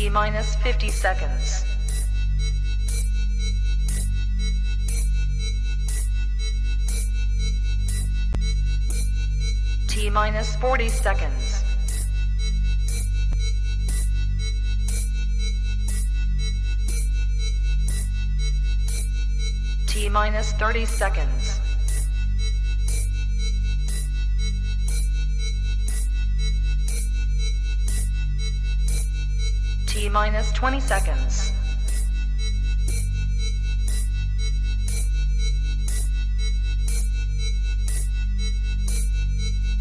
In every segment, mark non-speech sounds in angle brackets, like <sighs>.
T minus 50 seconds. T minus 40 seconds. T minus 30 seconds. T minus 20 seconds.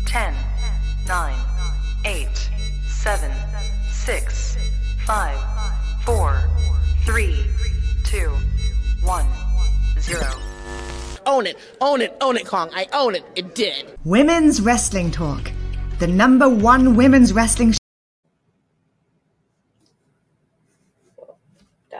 Ten, nine, eight, seven, six, five, four, three, two, one, zero. Own it, own it, own it, Kong. I own it. It did. Women's Wrestling Talk, the number one women's wrestling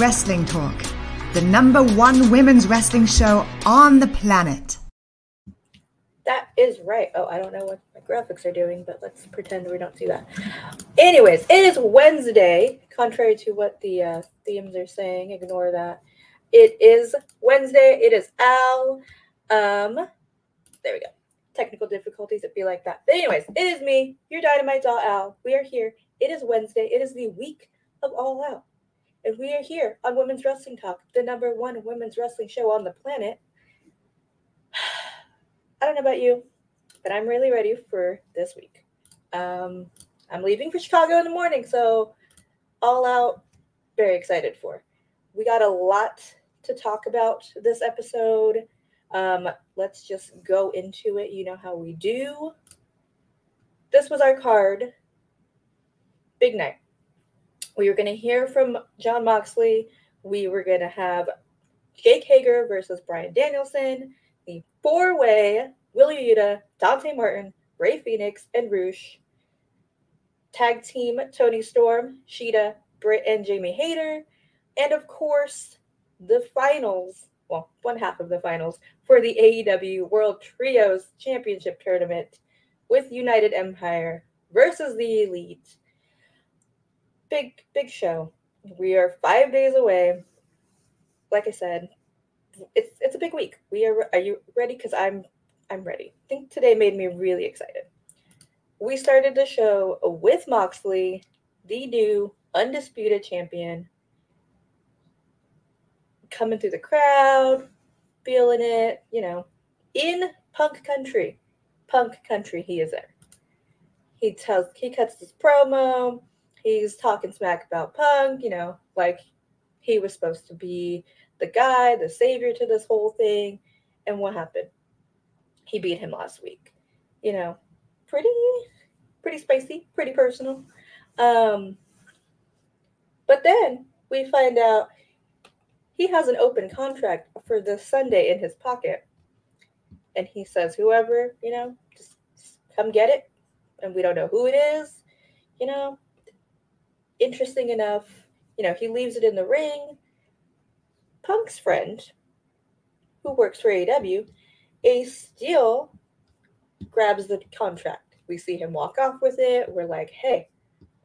Wrestling Talk, the number one women's wrestling show on the planet. That is right. Oh, I don't know what my graphics are doing, but let's pretend we don't see that. Anyways, it is Wednesday. Contrary to what the uh, themes are saying, ignore that. It is Wednesday. It is Al. Um, there we go. Technical difficulties. It be like that. But anyways, it is me, your Dynamite doll Al. We are here. It is Wednesday. It is the week of All Out, and we are here on Women's Wrestling Talk, the number one women's wrestling show on the planet. <sighs> I don't know about you, but I'm really ready for this week. Um, I'm leaving for Chicago in the morning, so all out, very excited for. We got a lot to talk about this episode. Um, let's just go into it. You know how we do. This was our card. Big night. We were going to hear from Jon Moxley. We were going to have Jake Hager versus Bryan Danielson the four way Wheeler Yuta, Dante Martin, Rey Fenix, and Rush. Tag team Toni Storm, Shida, Britt, and Jamie Hayter. And of course, the finals well, one half of the finals for the AEW World Trios Championship Tournament with United Empire versus the Elite. Big, big show. We are five days away. Like I said, it's it's a big week. We are. Are you ready? Because I'm I'm ready. I think today made me really excited. We started the show with Moxley, the new undisputed champion, coming through the crowd, feeling it, you know, in punk country. Punk country, he is there. He tells he cuts his promo, he's talking smack about punk, you know, like he was supposed to be the guy, the savior to this whole thing. And what happened? He beat him last week. You know, pretty pretty spicy, pretty personal. Um but then we find out he has an open contract for this Sunday in his pocket. And he says, whoever, you know, just, just come get it. And we don't know who it is, you know. Interesting enough, you know, he leaves it in the ring. Punk's friend, who works for AEW, Ace Steel grabs the contract. We see him walk off with it. We're like, hey,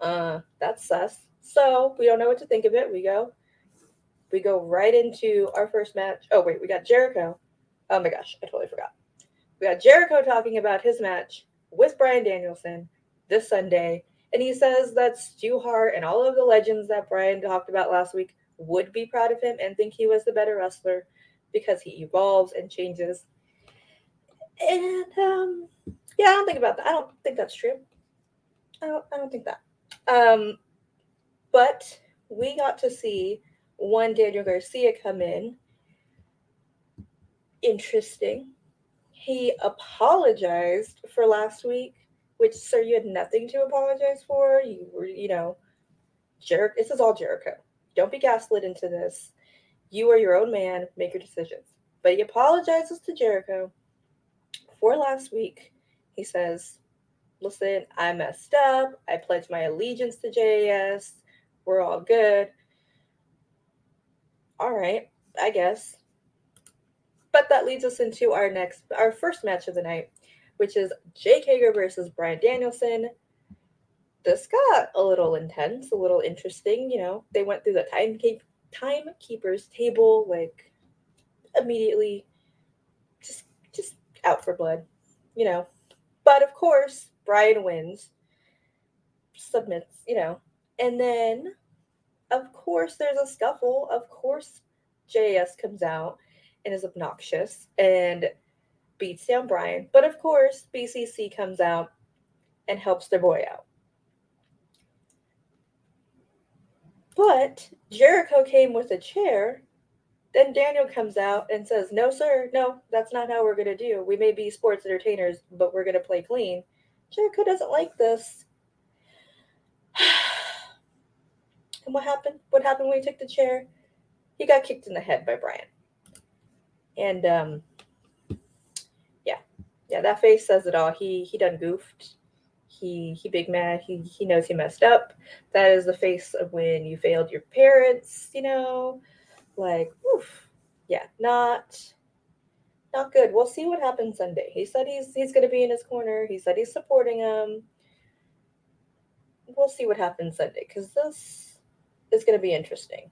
uh, that's sus. So we don't know what to think of it. We go, we go right into our first match. Oh wait, we got Jericho. Oh my gosh, I totally forgot. We got Jericho talking about his match with Bryan Danielson this Sunday, and he says that Stu Hart and all of the legends that Bryan talked about last week would be proud of him and think he was the better wrestler because he evolves and changes. And um, yeah, I don't think about that. I don't think that's true. I don't. I don't think that. Um, but we got to see one Daniel Garcia come in. Interesting. He apologized for last week, which, sir, you had nothing to apologize for. You were, you know, Jericho. This is all Jericho. Don't be gaslit into this. You are your own man. Make your decisions. But he apologizes to Jericho for last week. He says, Listen, I messed up. I pledged my allegiance to JAS. We're all good. All right, I guess. But that leads us into our next, our first match of the night, which is Jake Hager versus Bryan Danielson. This got a little intense, a little interesting. You know, they went through the time keep, timekeeper's table like immediately, just just out for blood, you know. But of course, Bryan wins, submits, you know, and then of course there's a scuffle. Of course, JS comes out and is obnoxious and beats down Bryan. But of course, BCC comes out and helps their boy out. But Jericho came with a chair. Then Daniel comes out and says, No, sir, no, that's not how we're going to do. We may be sports entertainers, but we're going to play clean. Jericho doesn't like this. <sighs> and what happened? What happened when he took the chair? He got kicked in the head by Bryan. And um yeah. That face says it all. He he done goofed. He he big mad. He he knows he messed up. That is the face of when you failed your parents, you know. Like, oof. Yeah, not not good. We'll see what happens Sunday. He said he's he's going to be in his corner. He said he's supporting him. We'll see what happens Sunday because this is going to be interesting.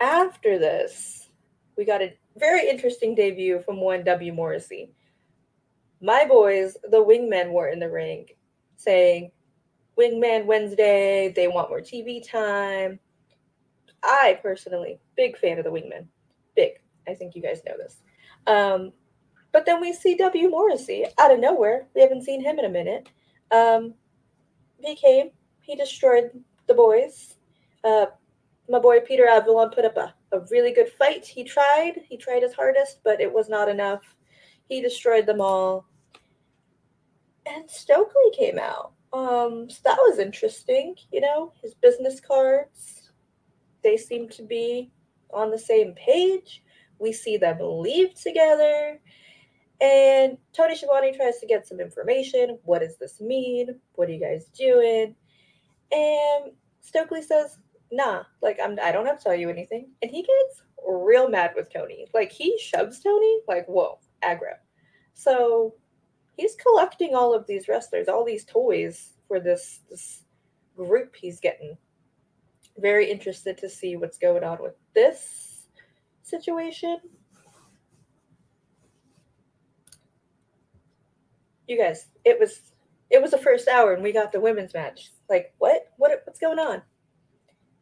After this, we got a very interesting debut from one W Morrissey. My boys, the Wingmen, were in the ring saying, Wingman Wednesday, they want more TV time. I personally, big fan of the Wingmen big. I think you guys know this. Um, but then we see W. Morrissey out of nowhere. We haven't seen him in a minute. Um, he came, he destroyed the boys. Uh, my boy Peter Avalon put up a, a really good fight. He tried, he tried his hardest, but it was not enough. He destroyed them all. And Stokely came out. Um, so that was interesting, you know, his business cards. They seem to be on the same page. We see them leave together. And Tony Schiavone tries to get some information. What does this mean? What are you guys doing? And Stokely says, nah, like I'm I don't have to tell you anything. And he gets real mad with Tony. Like he shoves Tony, like, whoa, aggro. So he's collecting all of these wrestlers, all these toys for this this group he's getting very interested to see what's going on with this situation. You guys, it was it was the first hour and we got the women's match. Like, what? What what's going on?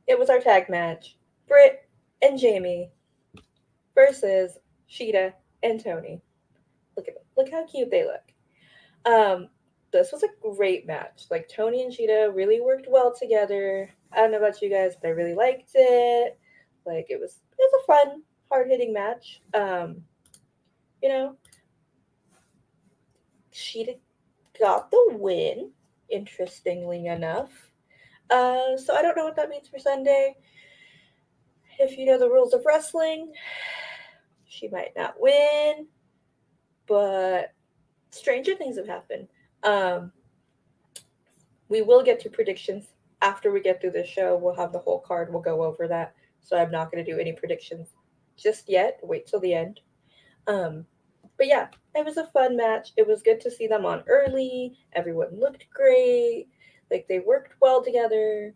It was our tag match. Britt and Jamie versus Shida and Toni. Look at. Look how cute they look. Um, this was a great match. Like Toni and Shida really worked well together. I don't know about you guys, but I really liked it. Like it was it was a fun, hard hitting match. Um, you know, she got the win. Interestingly enough, Uh, so I don't know what that means for Sunday. If you know the rules of wrestling, <sighs> she might not win, but stranger things have happened. Um, we will get to predictions after we get through the show. We'll have the whole card. We'll go over that. So I'm not going to do any predictions just yet. Wait till the end. Um, but yeah, it was a fun match. It was good to see them on early. Everyone looked great. Like they worked well together.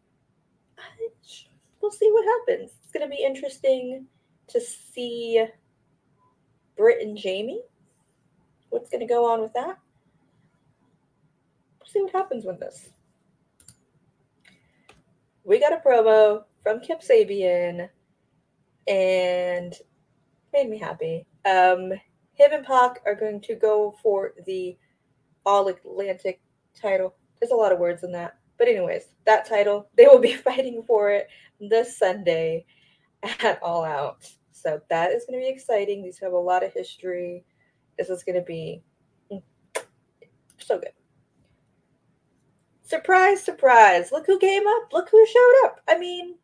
We'll see what happens. It's going to be interesting to see Britt and Jamie. What's going to go on with that? We'll see what happens with this. We got a promo from Kip Sabian and made me happy. Um, him and Pac are going to go for the All Atlantic title. There's a lot of words in that. But, anyways, that title, they will be <laughs> fighting for it this Sunday at All Out. So, that is going to be exciting. These have a lot of history. This is going to be mm, so good. Surprise, surprise. Look who came up. Look who showed up. I mean,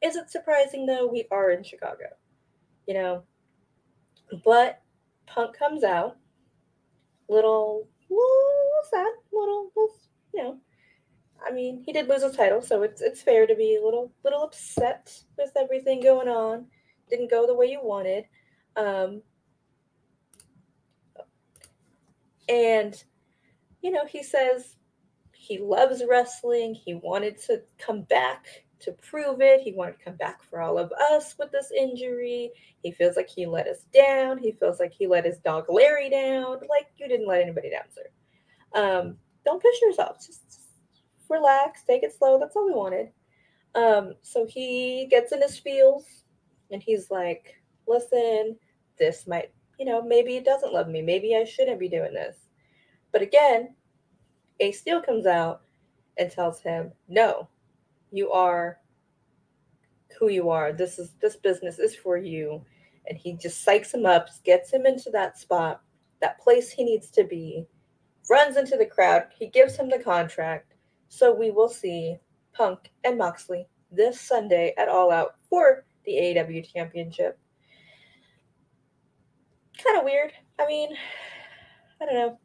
is it surprising though? We are in Chicago, you know. But Punk comes out, little, little sad, little, you know. I mean, he did lose his title, so it's it's fair to be a little little upset with everything going on. Didn't go the way you wanted, um, and you know he says he loves wrestling. He wanted to come back to prove it. He wanted to come back for all of us with this injury. He feels like he let us down. He feels like he let his dog Larry down. Like you didn't let anybody down, sir. Um, don't push yourself. Just relax, take it slow. That's all we wanted. Um, so he gets in his feels and he's like, listen, this might, you know, maybe it doesn't love me. Maybe I shouldn't be doing this. But again, Ace Steel comes out and tells him, no, you are who you are. This is this business is for you. And he just psychs him up, gets him into that spot, that place he needs to be, runs into the crowd. He gives him the contract. So we will see Punk and Moxley this Sunday at All Out for the AEW Championship. Kind of weird. I mean, I don't know.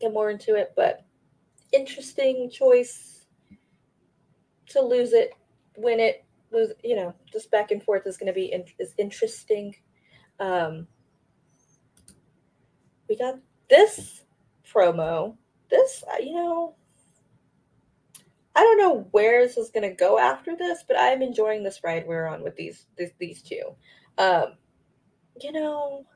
Get more into it, but interesting choice to lose it, win it, lose. You know, just back and forth is going to be in, is interesting. Um, we got this promo. This, uh, you know, I don't know where this is going to go after this, but I'm enjoying this ride we're on with these these, these two. Um, you know,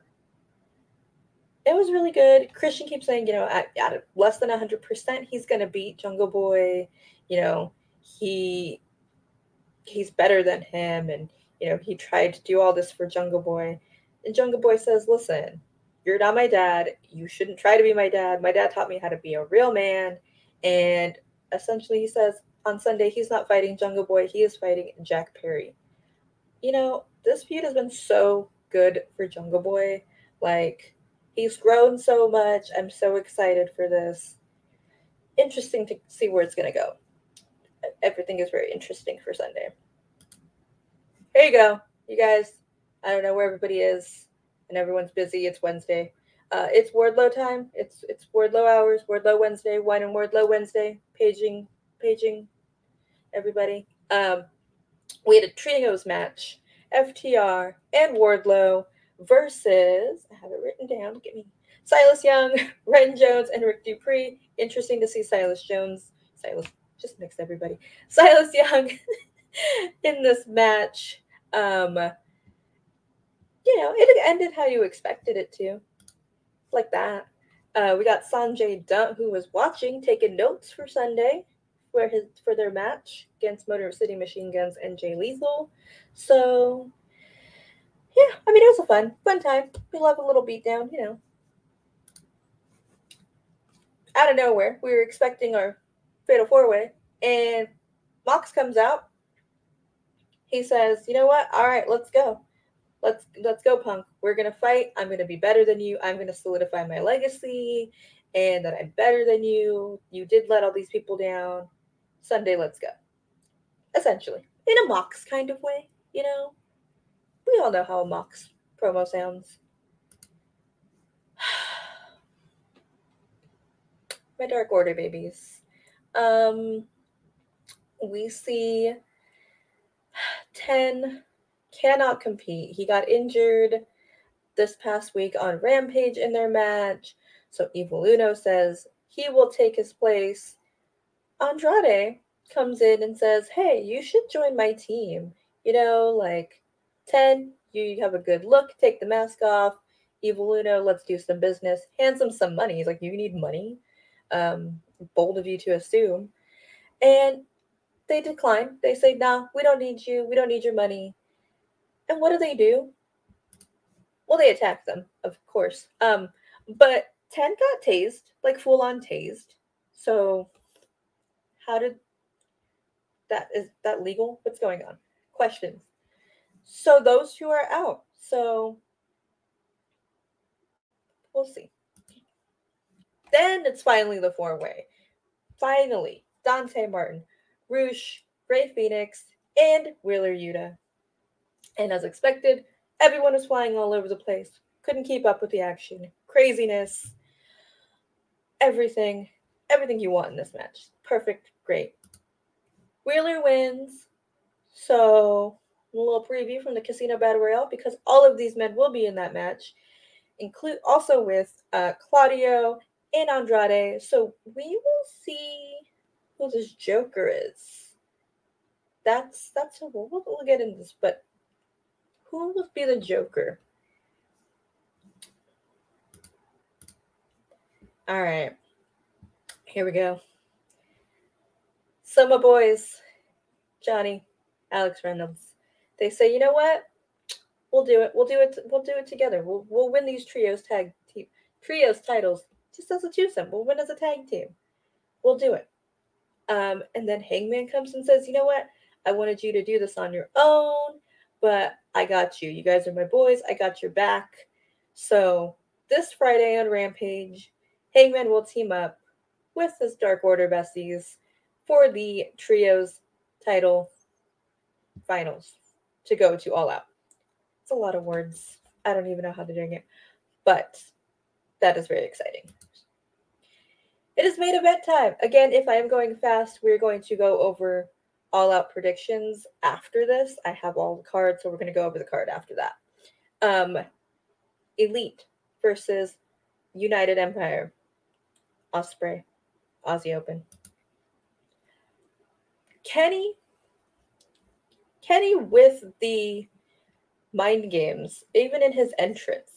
it was really good. Christian keeps saying, you know, at, at less than 100%, he's going to beat Jungle Boy. You know, he he's better than him and you know he tried to do all this for jungle boy and jungle boy says listen you're not my dad you shouldn't try to be my dad. My dad taught me how to be a real man and essentially he says on sunday he's not fighting jungle boy he is fighting jack perry. You know this feud has been so good for jungle boy. Like he's grown so much. I'm so excited for this. Interesting to see where it's going to go. Everything is very interesting for Sunday. Here you go, you guys. I don't know where everybody is, and everyone's busy. It's Wednesday. Uh, it's Wardlow time. It's it's Wardlow hours. Wardlow Wednesday. Wine and Wardlow Wednesday. Paging, paging, everybody. Um, we had a trios match. FTR and Wardlow versus. I have it written down. Get me Silas Young, <laughs> Ren Jones, and Rick Dupree. Interesting to see Silas Jones. Silas just mixed everybody. Silas Young <laughs> in this match. Um, you know, it ended how you expected it to, like that. Uh, we got Sanjay Dutt, who was watching, taking notes for Sunday for his for their match against Motor City Machine Guns and Jay Lethal. So, yeah, I mean, it was a fun, fun time. We love a little beatdown, you know. Out of nowhere, we were expecting our fatal four way, and Mox comes out. He says, "You know what? All right, let's go. Let's let's go, Punk. We're gonna fight. I'm gonna be better than you. I'm gonna solidify my legacy, and that I'm better than you. You did let all these people down. Sunday, let's go. Essentially, in a Mox kind of way, you know. We all know how a Mox promo sounds. <sighs> My Dark Order babies. Um, we see <sighs> 10 cannot compete. He got injured this past week on Rampage in their match. So Evil Uno says he will take his place. Andrade comes in and says, Hey, you should join my team. You know, like 10, you have a good look, take the mask off. Evil Uno, let's do some business. Hands him some money. He's like, You need money. Um, bold of you to assume. And they decline. They say, Nah, we don't need you. We don't need your money. And what do they do? Well, they attack them, of course. Um, but 10 got tased, like full on tased. So how did that is that legal? What's going on? Questions. So those two are out. So we'll see. Then it's finally the four way. Finally, Dante Martin, Rush, Rey Fenix, and Wheeler Yuta. And as expected, everyone was flying all over the place. Couldn't keep up with the action. Craziness. Everything. Everything you want in this match. Perfect. Great. Wheeler wins. So, a little preview from the Casino Battle Royale because all of these men will be in that match, include also with uh, Claudio and Andrade. So we will see who this Joker is. That's that's we'll, we'll get into this, but who will be the Joker? All right, here we go. Summer boys, Johnny, Alex Reynolds. They say, you know what? We'll do it. We'll do it. We'll do it together. We'll we'll win these trios tag team trios titles just as a twosome. We'll win as a tag team. We'll do it. Um, and then Hangman comes and says, you know what? I wanted you to do this on your own, but I got you. You guys are my boys. I got your back. So this Friday on Rampage, Hangman will team up with his Dark Order besties for the trios title finals to go to All Out. It's a lot of words. I don't even know how they're doing it, but that is very exciting. It is main event time. Again, if I am going fast, we're going to go over all out predictions after this. I have all the cards, so we're going to go over the card after that. Um, Elite versus United Empire. Ospreay, Aussie Open. Kenny, Kenny with the mind games, even in his entrance,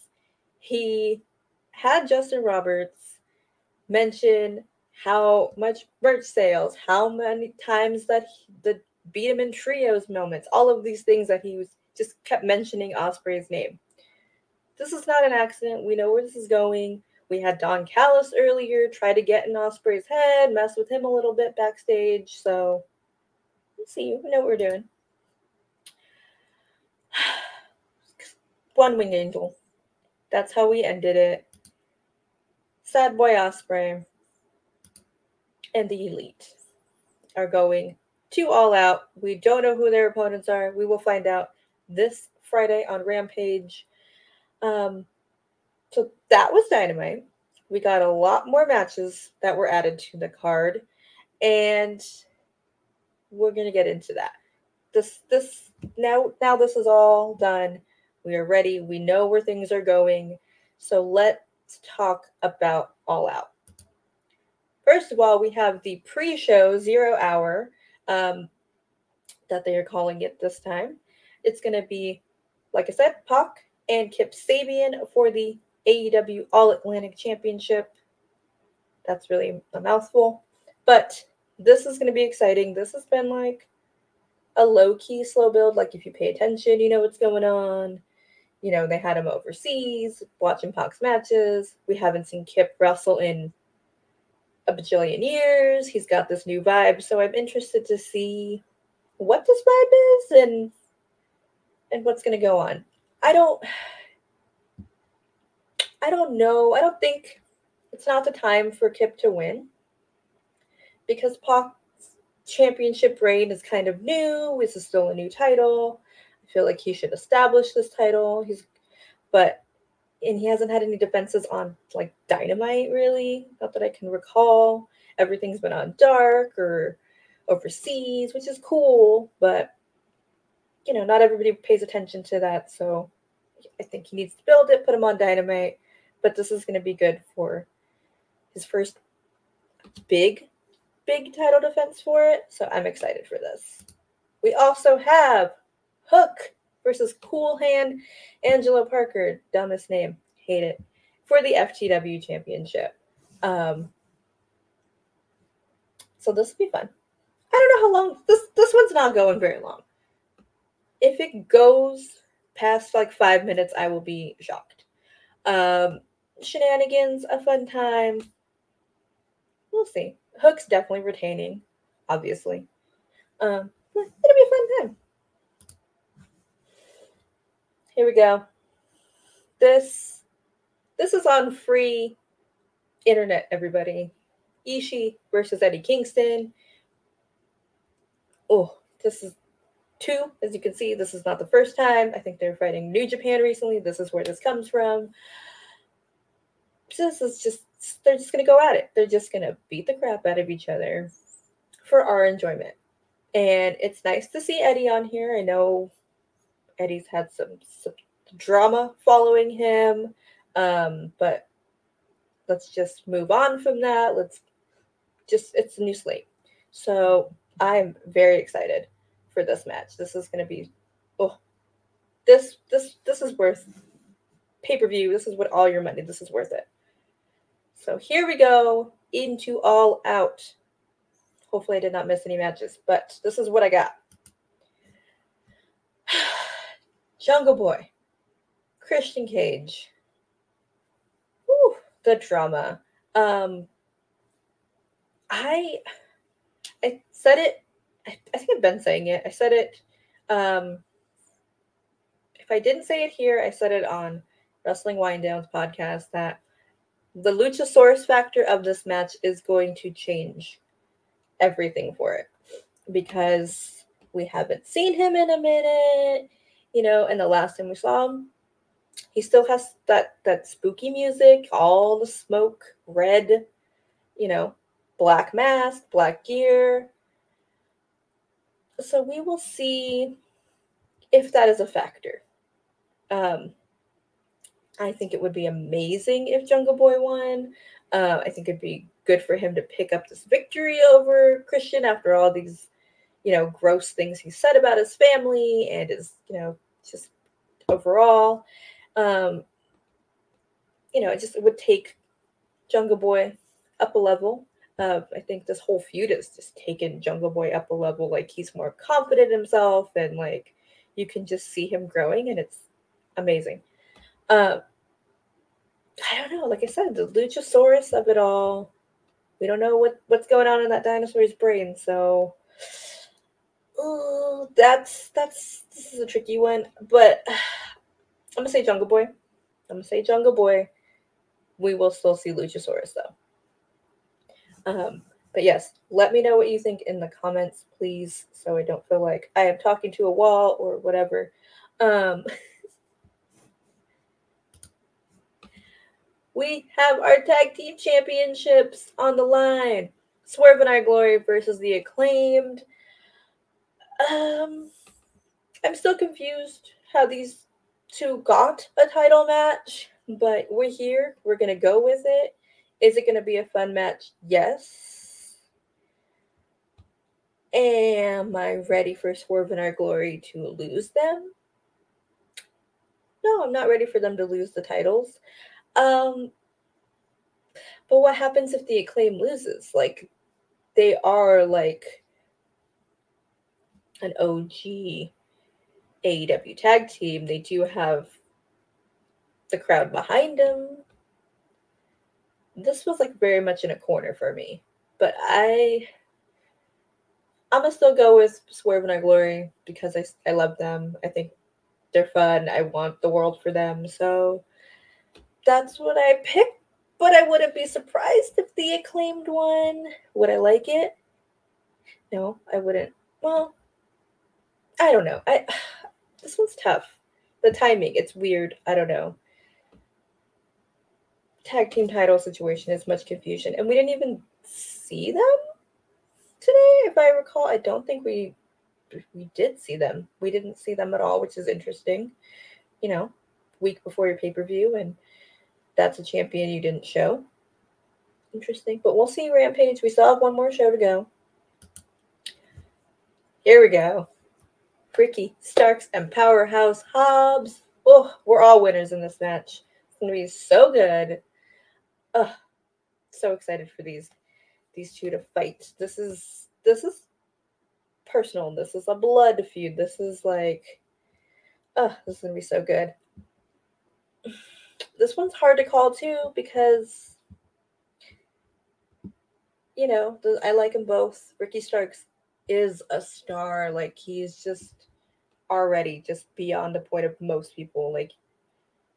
he had Justin Roberts mention how much merch sales, how many times that he, the beat him in trios moments, all of these things that he was just kept mentioning Ospreay's name. This is not an accident. We know where this is going. We had Don Callis earlier try to get in Ospreay's head, mess with him a little bit backstage. So let's see. We know what we're doing. <sighs> One wing angel. That's how we ended it. Sad boy Ospreay and the Elite are going to All Out. We don't know who their opponents are. We will find out this Friday on Rampage. Um, so that was Dynamite. We got a lot more matches that were added to the card, and we're gonna get into that. This this now now this is all done. We are ready. We know where things are going. So let's talk about All Out. First of all, we have the pre-show zero hour um, that they are calling it this time. It's going to be, like I said, Pac and Kip Sabian for the AEW All Atlantic Championship. That's really a mouthful, but this is going to be exciting. This has been like a low key slow build. Like if you pay attention, you know what's going on. You know, they had him overseas watching Pac's matches. We haven't seen Kip wrestle in a bajillion years. He's got this new vibe. So I'm interested to see what this vibe is and and what's going to go on. I don't I don't know. I don't think it's not the time for Kip to win because Pac championship reign is kind of new. This is still a new title. I feel like he should establish this title. He's, but, and he hasn't had any defenses on like Dynamite really, not that I can recall. Everything's been on Dark or overseas, which is cool, but you know, not everybody pays attention to that. So I think he needs to build it, put him on Dynamite. But this is going to be good for his first big, big title defense for it. So I'm excited for this. We also have Hook versus Cool Hand Angelo Parker. Dumbest name. Hate it. For the FTW Championship. Um, so this will be fun. I don't know how long this this one's not going very long. If it goes past like five minutes, I will be shocked. Um, shenanigans, a fun time. We'll see. Hook's definitely retaining, obviously. Um, it'll be a fun time. Here we go. This this is on free internet, everybody. Ishii versus Eddie Kingston. Oh, this is two. As you can see, this is not the first time. I think they're fighting New Japan recently. This is where this comes from. This is just, they're just going to go at it. They're just going to beat the crap out of each other for our enjoyment. And it's nice to see Eddie on here. I know Eddie's had some, some drama following him, um, but let's just move on from that. Let's just, it's a new slate. So I'm very excited for this match. This is going to be, oh, this this this is worth pay per view. This is what all your money. This is worth it. So here we go into All Out. Hopefully, I did not miss any matches, but this is what I got. Jungle Boy, Christian Cage. Whew, the drama. Um, I I said it I, I think I've been saying it. I said it. Um, if I didn't say it here, I said it on Wrestling Wind Down's podcast that the Luchasaurus factor of this match is going to change everything for it because we haven't seen him in a minute. You know, and the last time we saw him, he still has that that spooky music, all the smoke, red, you know, black mask, black gear, so we will see if that is a factor. Um, I think it would be amazing if Jungle Boy won. Uh, I think it'd be good for him to pick up this victory over Christian after all these, you know, gross things he said about his family and his, you know, just overall. Um, you know, it just it would take Jungle Boy up a level. Uh, I think this whole feud has just taken Jungle Boy up a level. Like he's more confident himself, and like you can just see him growing, and it's amazing. Uh, I don't know. Like I said, the Luchasaurus of it all. We don't know what what's going on in that dinosaur's brain, so uh, that's that's this is a tricky one. But <sighs> I'm gonna say Jungle Boy. I'm gonna say Jungle Boy. We will still see Luchasaurus though. Um, but yes, let me know what you think in the comments, please, so I don't feel like I am talking to a wall or whatever. Um, <laughs> we have our tag team championships on the line. Swerve in Our Glory versus the acclaimed. Um, I'm still confused how these two got a title match, but we're here. We're gonna go with it. Is it to be a fun match? Yes. Am I ready for Swerve in Our Glory to lose them? No, I'm not ready for them to lose the titles. Um, but what happens if the acclaim loses? Like, they are like an OG AEW tag team. They do have the crowd behind them this was like very much in a corner for me. But I I'm gonna still go with Swerve in Our Glory because I, I love them. I think they're fun. I want the world for them. So that's what I picked. But I wouldn't be surprised if the acclaimed one. Would I like it? no, I wouldn't. Well, I don't know. I <sighs> this one's tough. The timing, it's weird. I don't know. Tag team title situation is much confusion, and we didn't even see them today, if I recall. I don't think we we did see them. We didn't see them at all, which is interesting. You know, week before your pay per view, and that's a champion you didn't show. Interesting, but we'll see Rampage. We still have one more show to go. Here we go. Ricky Starks and Powerhouse Hobbs. Oh, we're all winners in this match. It's gonna be so good. Ugh, so excited for these these two to fight. This is this is personal. This is a blood feud. This is like, oh, this is gonna be so good. This one's hard to call too because, you know, I like them both. Ricky Starks is a star. Like he's just already just beyond the point of most people. Like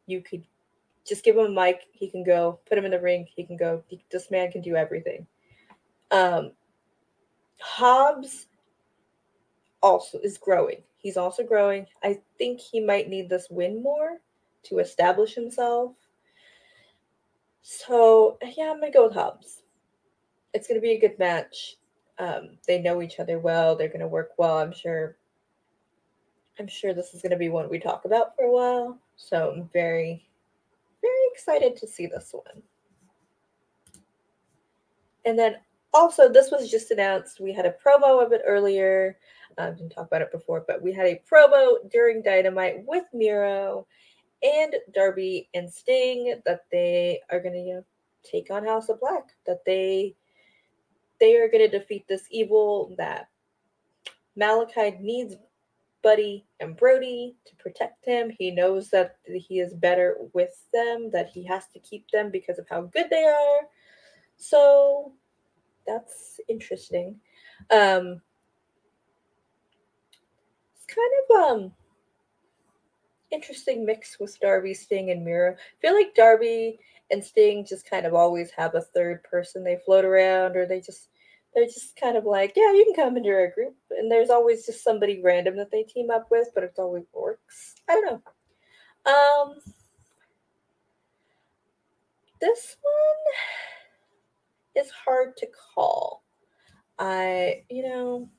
you could just give him a mic, he can go. Put him in the ring, he can go. This man can do everything. Um, Hobbs also is growing. He's also growing. I think he might need this win more to establish himself. So yeah, I'm gonna go with Hobbs. It's gonna be a good match. Um, they know each other well. They're gonna work well. I'm sure. I'm sure this is gonna be one we talk about for a while. So I'm very, very excited to see this one. And then also, this was just announced. We had a promo of it earlier. I didn't talk about it before, but we had a promo during Dynamite with Miro and Darby and Sting that they are going to you know, take on House of Black. That they they are going to defeat this evil. That Malakai needs Buddy and Brody to protect him. He knows that he is better with them. That he has to keep them because of how good they are. So that's interesting. Um, it's kind of um interesting mix with Darby, Sting, and Miro. I feel like Darby and Sting just kind of always have a third person they float around, or they just they're just kind of like, yeah, you can come into our group, and there's always just somebody random that they team up with, but it always works. I don't know. Um, this one is hard to call. I, you know,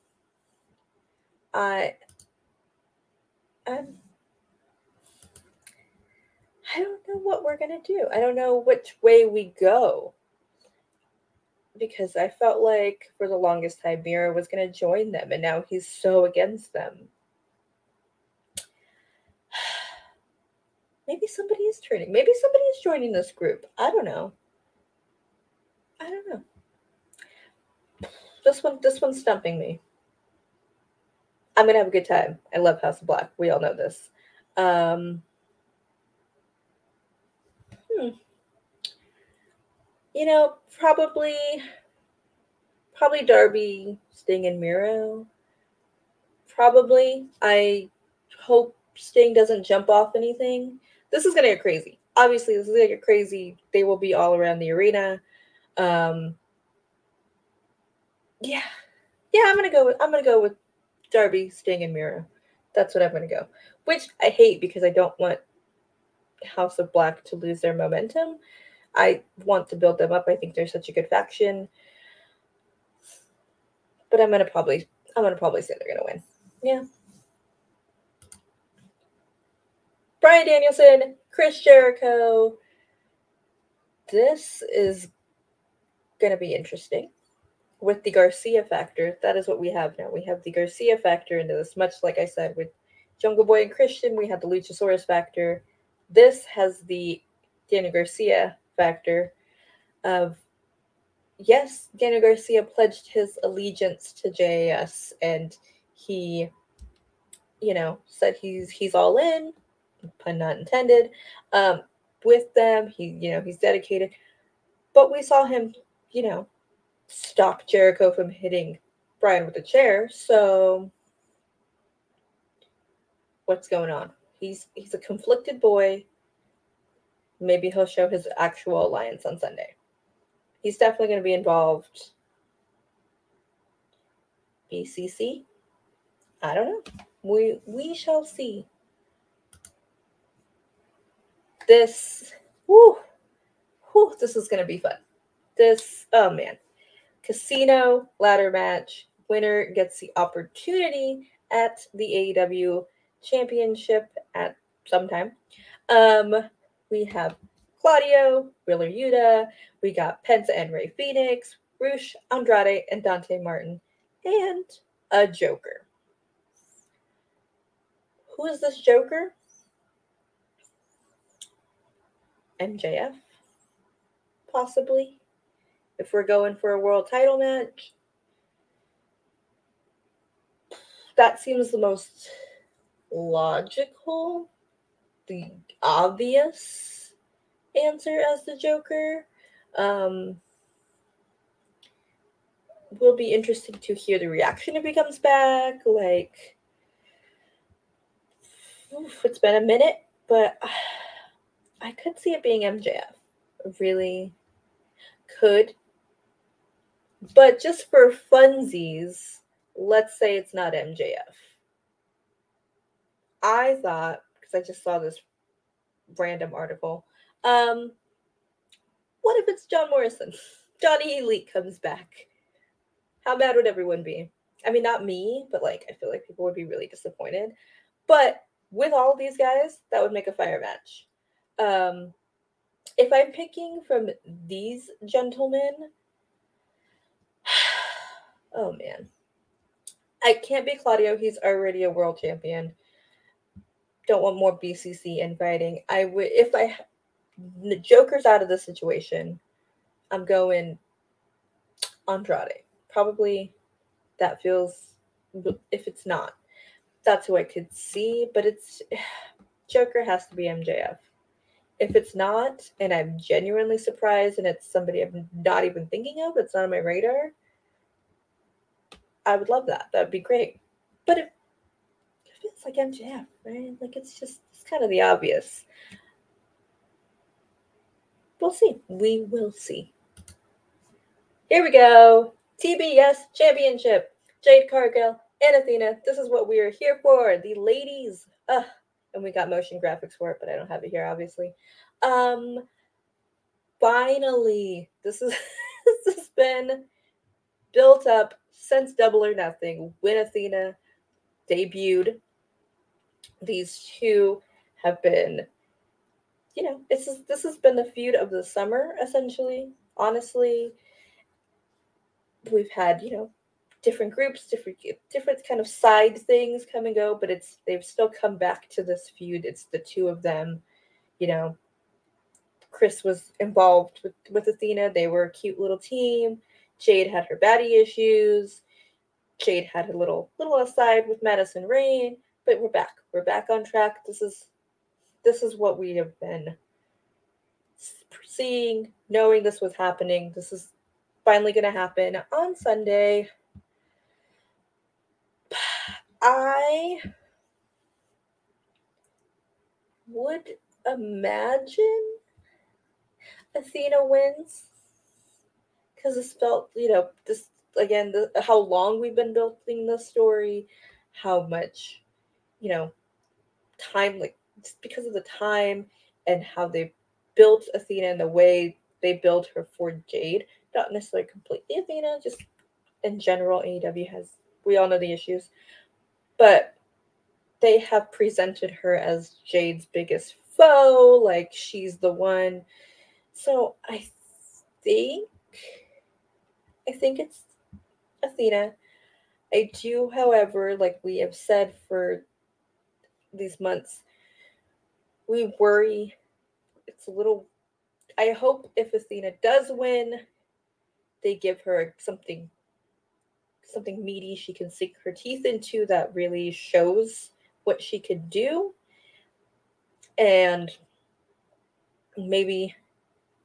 I, I'm, I don't know what we're gonna do. I don't know which way we go because I felt like for the longest time Miro was gonna join them, and now he's so against them. <sighs> Maybe somebody is turning. Maybe somebody is joining this group. I don't know. I don't know. This one, this one's stumping me. I'm gonna have a good time. I love House of Black. We all know this. Um, hmm. You know, probably, probably Darby, Sting, and Miro. Probably. I hope Sting doesn't jump off anything. This is gonna get crazy. Obviously, this is gonna get crazy. They will be all around the arena. Um, yeah, yeah, I'm gonna go with I'm gonna go with Darby, Sting, and Miro. That's what I'm gonna go. Which I hate because I don't want House of Black to lose their momentum. I want to build them up. I think they're such a good faction. But I'm gonna probably I'm gonna probably say they're gonna win. Yeah. Bryan Danielson, Chris Jericho. This is to be interesting with the Garcia factor. That is what we have now. We have the Garcia factor into this, much like I said with Jungle Boy and Christian, we had the Luchasaurus factor. This has the Daniel Garcia factor of yes, Daniel Garcia pledged his allegiance to JAS and he, you know, said he's he's all in, pun not intended, um, with them. He, you know, he's dedicated. But we saw him you know, stop Jericho from hitting Bryan with a chair. So what's going on? He's he's a conflicted boy. Maybe he'll show his actual alliance on Sunday. He's definitely going to be involved. BCC. I don't know. We we shall see. This, whoo, whoo, this is gonna be fun. This, oh man, casino ladder match. Winner gets the opportunity at the AEW Championship at some time. Um, we have Claudio, Wheeler Yuta, we got Penta and Rey Fenix, Rush, Andrade, and Dante Martin, and a Joker. Who is this Joker? MJF, possibly. If we're going for a world title match, that seems the most logical, the obvious answer as the Joker. Um, will be interesting to hear the reaction if he comes back. Like, oof, it's been a minute, but <sighs> I could see it being MJF. Really could. But just for funsies, let's say it's not MJF. I thought, because I just saw this random article, um, what if it's John Morrison? Johnny Elite comes back. How bad would everyone be? I mean, not me, but like, I feel like people would be really disappointed. But with all these guys, that would make a fire match. Um, if I'm picking from these gentlemen, <sighs> oh man, I can't be Claudio. He's already a world champion. Don't want more BCC infighting. I would if I the Joker's out of the situation. I'm going Andrade. Probably that feels if it's not, that's who I could see. But it's <sighs> Joker has to be MJF. If it's not, and I'm genuinely surprised, and it's somebody I'm not even thinking of, it's not on my radar. I would love that. That would be great. But if, like MJF, right? Like it's just it's kind of the obvious. We'll see. We will see. Here we go. TBS Championship. Jade Cargill and Athena. This is what we are here for. The ladies. Ugh. And we got motion graphics for it, but I don't have it here, obviously. Um finally, this is <laughs> this has been built up since Double or Nothing when Athena debuted. These two have been, you know, this is this has been the feud of the summer essentially. Honestly, we've had you know different groups, different different kind of side things come and go, but it's they've still come back to this feud. It's the two of them, you know. Kris was involved with, with Athena. They were a cute little team. Jade had her baddie issues. Jade had a little little aside with Madison Rayne, but we're back. We're back on track. This is this is what we have been seeing, knowing this was happening. This is finally going to happen on Sunday. <sighs> I would imagine Athena wins because this felt, you know, this again, the, how long we've been building the story, how much, you know, time, like just because of the time and how they built Athena and the way they built her for Jade. Not necessarily completely Athena, just in general, AEW has, we all know the issues. But they have presented her as Jade's biggest foe, like she's the one. So I think I think it's Athena. I do, however, like we have said for these months, we worry. It's a little. I hope if Athena does win, they give her something something meaty she can sink her teeth into that really shows what she could do. And maybe,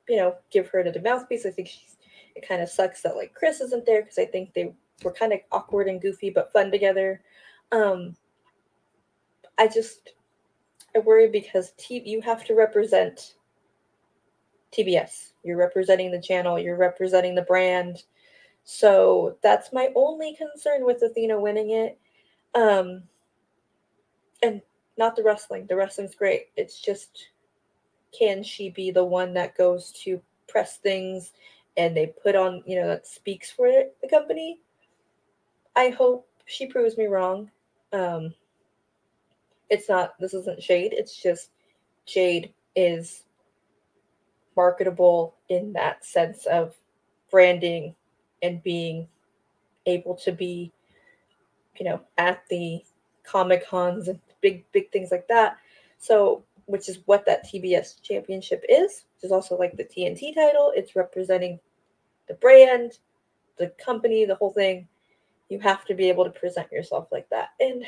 you know, give her another mouthpiece. I think she's it kind of sucks that like Kris isn't there because I think they were kind of awkward and goofy but fun together. Um I just I worry because T- you have to represent TBS. You're representing the channel, you're representing the brand. So that's my only concern with Athena winning it. Um, and not the wrestling. The wrestling's great. It's just can she be the one that goes to press things and they put on, you know, that speaks for the company? I hope she proves me wrong. Um, it's not, this isn't shade. It's just Jade is marketable in that sense of branding and being able to be, you know, at the Comic Cons and big, big things like that. So, which is what that TBS championship is, which is also like the TNT title. It's representing the brand, the company, the whole thing. You have to be able to present yourself like that. And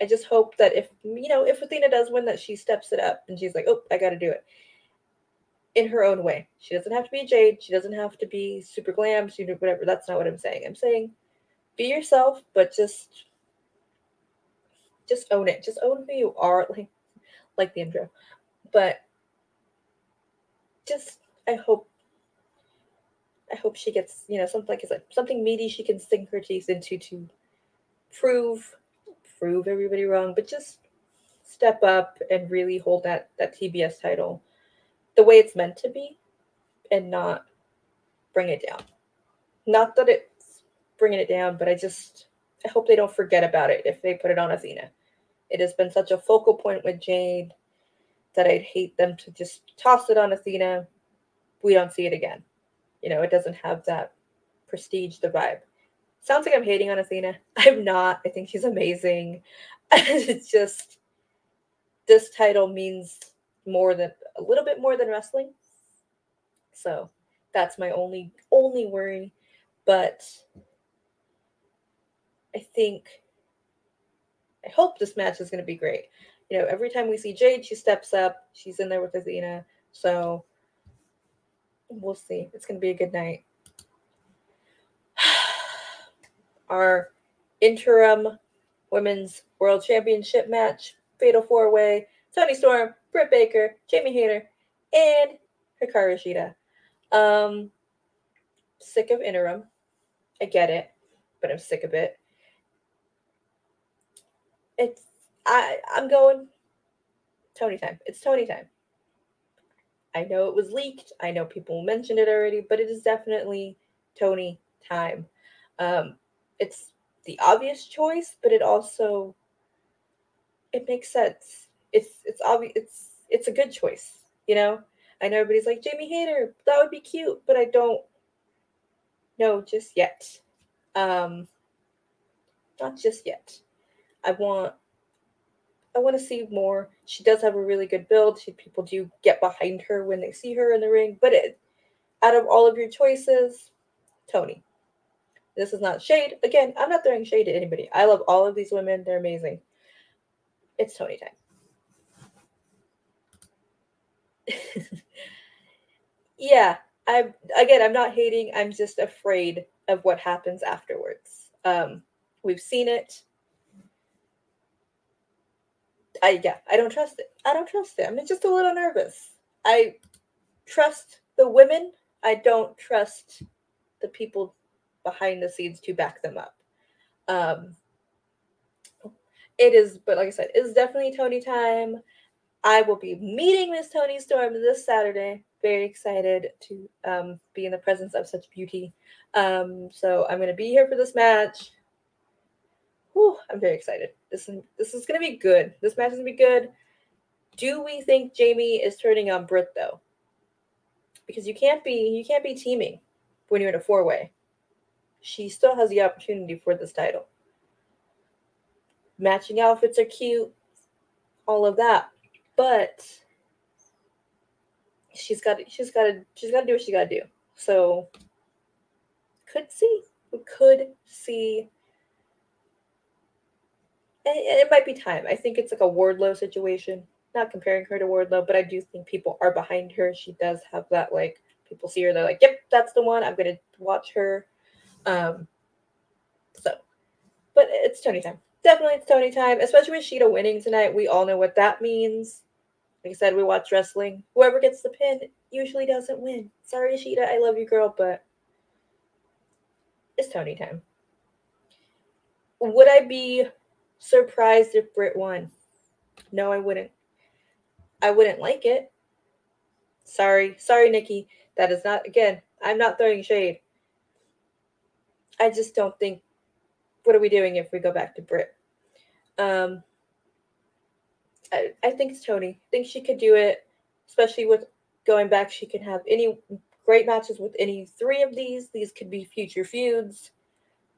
I just hope that if, you know, if Athena does win, that she steps it up and she's like, oh, I got to do it in her own way. She doesn't have to be Jade. She doesn't have to be super glam, super whatever. That's not what I'm saying. I'm saying be yourself, but just just own it. Just own who you are, like like the intro. But just I hope I hope she gets, you know, something like I said, something meaty she can sink her teeth into to prove prove everybody wrong, but just step up and really hold that that TBS title the way it's meant to be and not bring it down. Not that it's bringing it down, but I just I hope they don't forget about it if they put it on Athena. It has been such a focal point with Jade that I'd hate them to just toss it on Athena. We don't see it again. You know, it doesn't have that prestige, the vibe. Sounds like I'm hating on Athena. <laughs> I'm not. I think she's amazing. <laughs> it's just this title means more than a little bit more than wrestling. So that's my only only worry. But I think I hope this match is going to be great. You know, every time we see Jade, she steps up. She's in there with Athena. So we'll see. It's going to be a good night. Our interim women's world championship match, fatal four way, Toni Storm, Britt Baker, Jamie Hayter, and Hikaru Shida. Um, sick of interim. I get it, but I'm sick of it. It's I I'm going Toni time. It's Toni time. I know it was leaked. I know people mentioned it already, but it is definitely Toni time. Um, it's the obvious choice, but it also it makes sense it's it's obvious it's it's a good choice, you know. I know everybody's like Jamie Hayter, that would be cute, but I don't know just yet. Um, not just yet. I want I want to see more. She does have a really good build. She, people do get behind her when they see her in the ring. But it, out of all of your choices, Toni. This is not shade. Again, I'm not throwing shade at anybody. I love all of these women. They're amazing. It's Toni time. <laughs> yeah, I'm again, I'm not hating. I'm just afraid of what happens afterwards. Um, we've seen it. I yeah, I don't trust it. I don't trust it. I'm just a little nervous. I trust the women. I don't trust the people behind the scenes to back them up. Um, it is, but like I said, it's definitely Toni time. I will be meeting Miss Toni Storm this Saturday. Very excited to um, be in the presence of such beauty. Um, so I'm going to be here for this match. Whew, I'm very excited. This is, this is going to be good. This match is going to be good. Do we think Jamie is turning on Britt though? Because you can't be you can't be teaming when you're in a four way. She still has the opportunity for this title. Matching outfits are cute, all of that but she's got she's got to she's got to do what she got to do. So could see we could see. It might be time. I think it's like a Wardlow situation. Not comparing her to Wardlow, but I do think people are behind her. She does have that like people see her, they're like, "Yep, that's the one. I'm gonna watch her." Um, so, but it's Toni time. Definitely, it's Toni time. Especially with Shida winning tonight, we all know what that means. Like I said, we watch wrestling. Whoever gets the pin usually doesn't win. Sorry, Shida, I love you, girl, but it's Toni time. Would I be surprised if Britt won? No, I wouldn't. I wouldn't like it. Sorry, sorry, Nikki. That is not again. I'm not throwing shade. I just don't think. What are we doing if we go back to Britt? Um, I, I think it's Toni. I think she could do it, especially with going back. She can have any great matches with any three of these. These could be future feuds.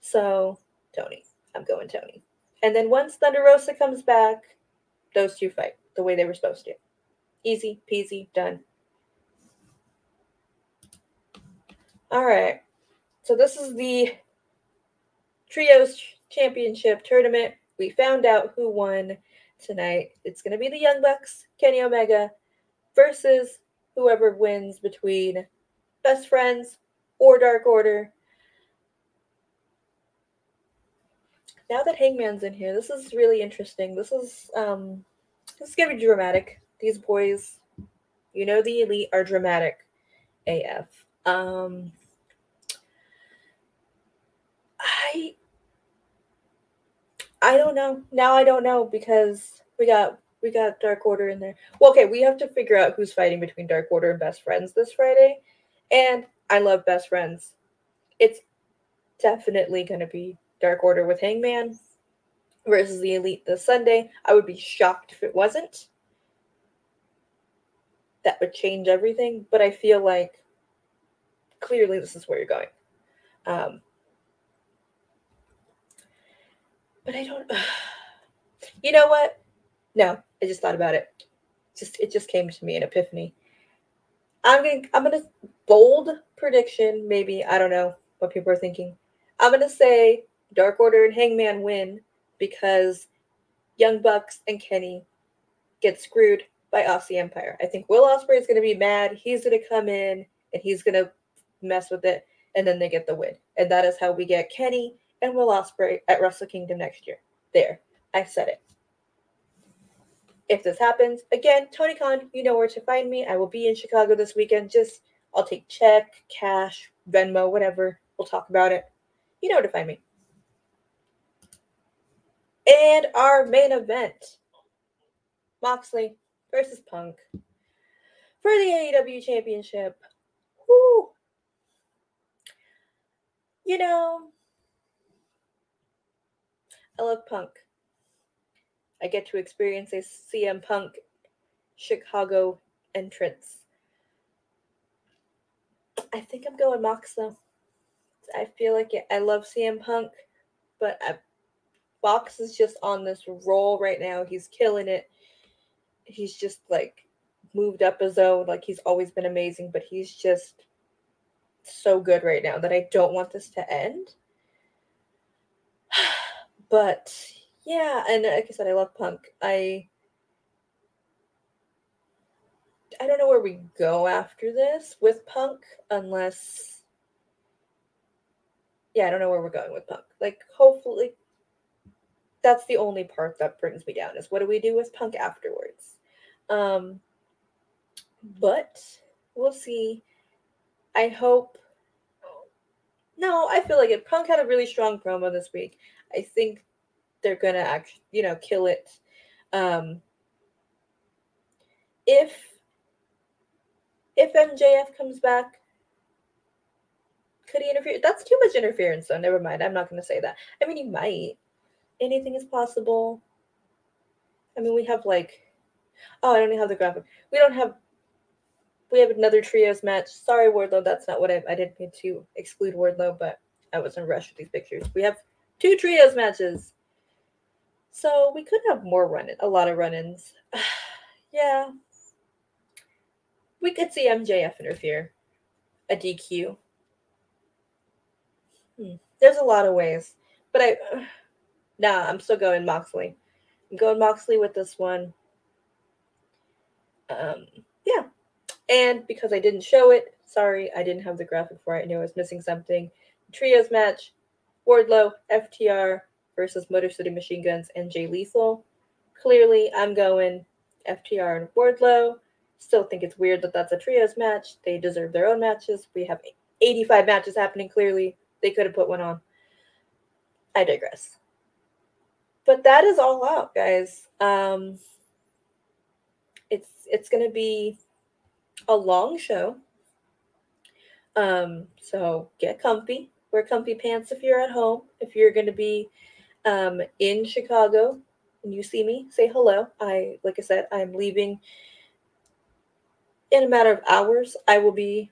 So, Toni. I'm going Toni. And then once Thunder Rosa comes back, those two fight the way they were supposed to. Easy peasy, done. All right. So this is the Trios Championship tournament. We found out who won tonight. It's going to be the Young Bucks, Kenny Omega, versus whoever wins between Best Friends or Dark Order. Now that Hangman's in here, this is really interesting. This is um this is gonna be dramatic. These boys, you know the elite are dramatic AF. Um I I don't know. Now I don't know because we got we got Dark Order in there. Well, okay, we have to figure out who's fighting between Dark Order and Best Friends this Friday. And I love Best Friends. It's definitely going to be Dark Order with Hangman versus the Elite this Sunday. I would be shocked if it wasn't. That would change everything, but I feel like clearly this is where you're going. Um, but I don't. <sighs> You know what? No, I just thought about it. Just it just came to me an epiphany. I'm gonna I'm gonna bold prediction. Maybe I don't know what people are thinking. I'm gonna say Dark Order and Hangman win because Young Bucks and Kenny get screwed by Aussie Empire. I think Will Ospreay is gonna be mad. He's gonna come in and he's gonna mess with it, and then they get the win. And that is how we get Kenny and Will Ospreay at Wrestle Kingdom next year. There, I said it if this happens. Again, Tony Khan, you know where to find me. I will be in Chicago this weekend. Just I'll take check, cash, Venmo, whatever. We'll talk about it. You know where to find me. And our main event Moxley versus Punk for the AEW Championship. Woo! You know, I love Punk. I get to experience a CM Punk Chicago entrance. I think I'm going Mox though. I feel like it, I love CM Punk, but I, Mox is just on this roll right now. He's killing it. He's just like moved up a zone. Like he's always been amazing, but he's just so good right now that I don't want this to end. But yeah, and like I said, I love punk. I I don't know where we go after this with punk unless yeah, I don't know where we're going with punk. Like hopefully that's the only part that brings me down is what do we do with punk afterwards? Um but we'll see. I hope no, I feel like it. Punk had a really strong promo this week. I think they're gonna actually, you know, kill it. Um, if if MJF comes back, could he interfere? That's too much interference, so never mind. I'm not gonna say that. I mean, he might. Anything is possible. I mean, we have like, oh, I don't even have the graphic. We don't have. We have another trios match. Sorry, Wardlow. That's not what I. I didn't mean to exclude Wardlow, but I was in a rush with these pictures. We have two trios matches. So we could have more run a lot of run-ins. <sighs> yeah. We could see MJF interfere. A DQ. Hmm. There's a lot of ways. But I <sighs> nah, I'm still going Moxley. I'm going Moxley with this one. Um, yeah. And because I didn't show it, sorry, I didn't have the graphic for it. I knew I was missing something. Trios match, Wardlow, FTR, versus Motor City Machine Guns and Jay Lethal. Clearly, I'm going FTR and Wardlow. Still think it's weird that that's a trios match. They deserve their own matches. We have 85 matches happening clearly. They could have put one on. I digress. But that is all out, guys. Um, it's it's gonna be a long show. Um, so get comfy. Wear comfy pants if you're at home. If you're gonna be um, in Chicago and you see me, say hello. I like I said, I'm leaving in a matter of hours. I will be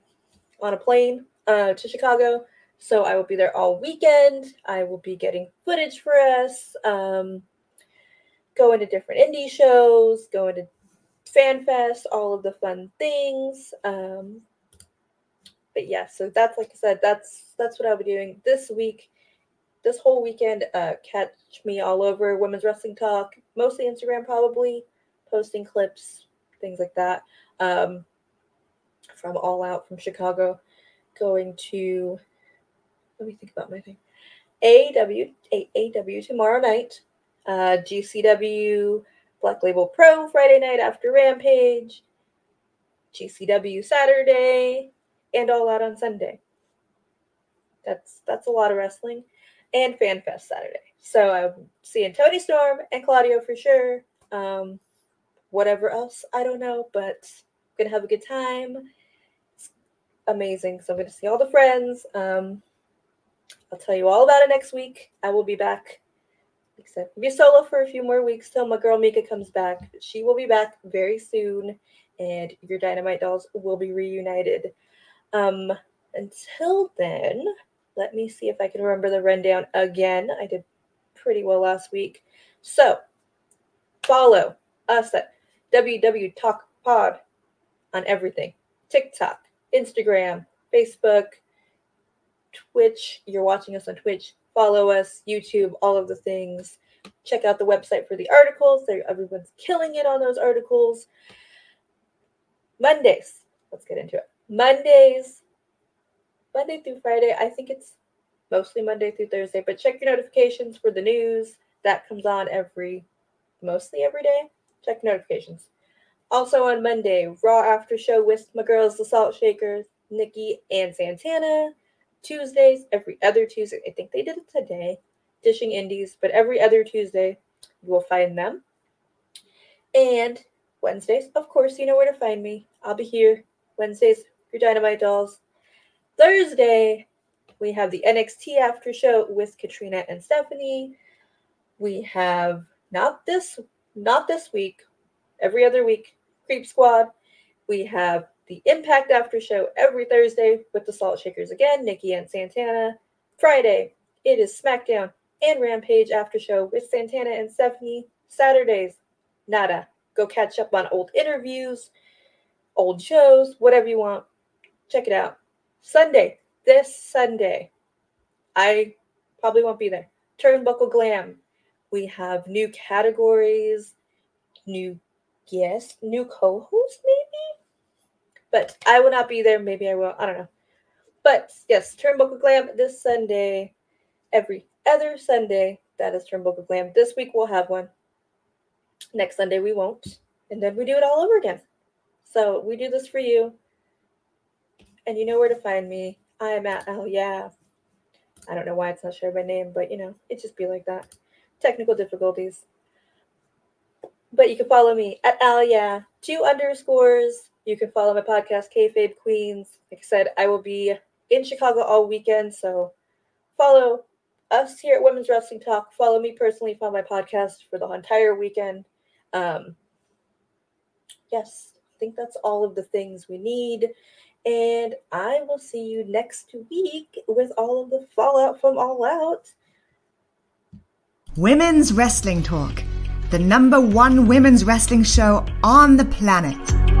on a plane uh, to Chicago. So I will be there all weekend. I will be getting footage for us, um, going to different indie shows, going to fan fest, all of the fun things. Um, but yeah, so that's like I said, that's that's what I'll be doing this week, this whole weekend. Uh, catch me all over women's wrestling talk, mostly Instagram, probably posting clips, things like that. Um, from All Out from Chicago, going to let me think about my thing. AW AAW tomorrow night. Uh, GCW Black Label Pro Friday night after Rampage. GCW Saturday and All Out on Sunday. That's that's a lot of wrestling, and FanFest Saturday. So I'm seeing Toni Storm and Claudio for sure. Um, whatever else I don't know, but I'm gonna have a good time. It's amazing. So I'm gonna see all the friends. Um, I'll tell you all about it next week. I will be back. Said, be solo for a few more weeks till my girl Mika comes back. She will be back very soon, and your Dynamite dolls will be reunited. Um, until then, let me see if I can remember the rundown again. I did pretty well last week. So follow us at WW Talk Pod on everything TikTok, Instagram, Facebook, Twitch. You're watching us on Twitch. Follow us, YouTube, all of the things. Check out the website for the articles. There, everyone's killing it on those articles. Mondays. Let's get into it. Mondays, Monday through Friday. I think it's mostly Monday through Thursday, but check your notifications for the news. That comes on every, mostly every day. Check notifications. Also on Monday, Raw After Show with my girls, the Salt Shakers, Nikki and Santana. Tuesdays, every other Tuesday. I think they did it today, Dishing Indies, but every other Tuesday, you will find them. And Wednesdays, of course, you know where to find me. I'll be here Wednesdays, your Dynamite Dolls. Thursday, we have the NXT after show with Katrina and Stephanie. We have not this not this week, every other week, Creep Squad. We have the Impact After Show every Thursday with the Salt Shakers again, Nikki and Santana. Friday, it is SmackDown and Rampage After Show with Santana and Stephanie. Saturdays, nada. Go catch up on old interviews, old shows, whatever you want. Check it out. Sunday, this Sunday, I probably won't be there. Turnbuckle Glam. We have new categories, new guests, new co hosts, maybe? But I will not be there. Maybe I will. I don't know. But yes, Turnbuckle Glam this Sunday, every other Sunday. That is Turnbuckle Glam. This week we'll have one. Next Sunday we won't. And then we do it all over again. So we do this for you. And you know where to find me. I am at Oh Yeah. I don't know why it's not shared by name, but you know, it just be like that. Technical difficulties. But you can follow me at Al Yeah, two underscores. You can follow my podcast, Kayfabe Queens. Like I said, I will be in Chicago all weekend, so follow us here at Women's Wrestling Talk. Follow me personally, follow my podcast for the entire weekend. Um, yes, I think that's all of the things we need. And I will see you next week with all of the fallout from All Out. Women's Wrestling Talk, the number one women's wrestling show on the planet.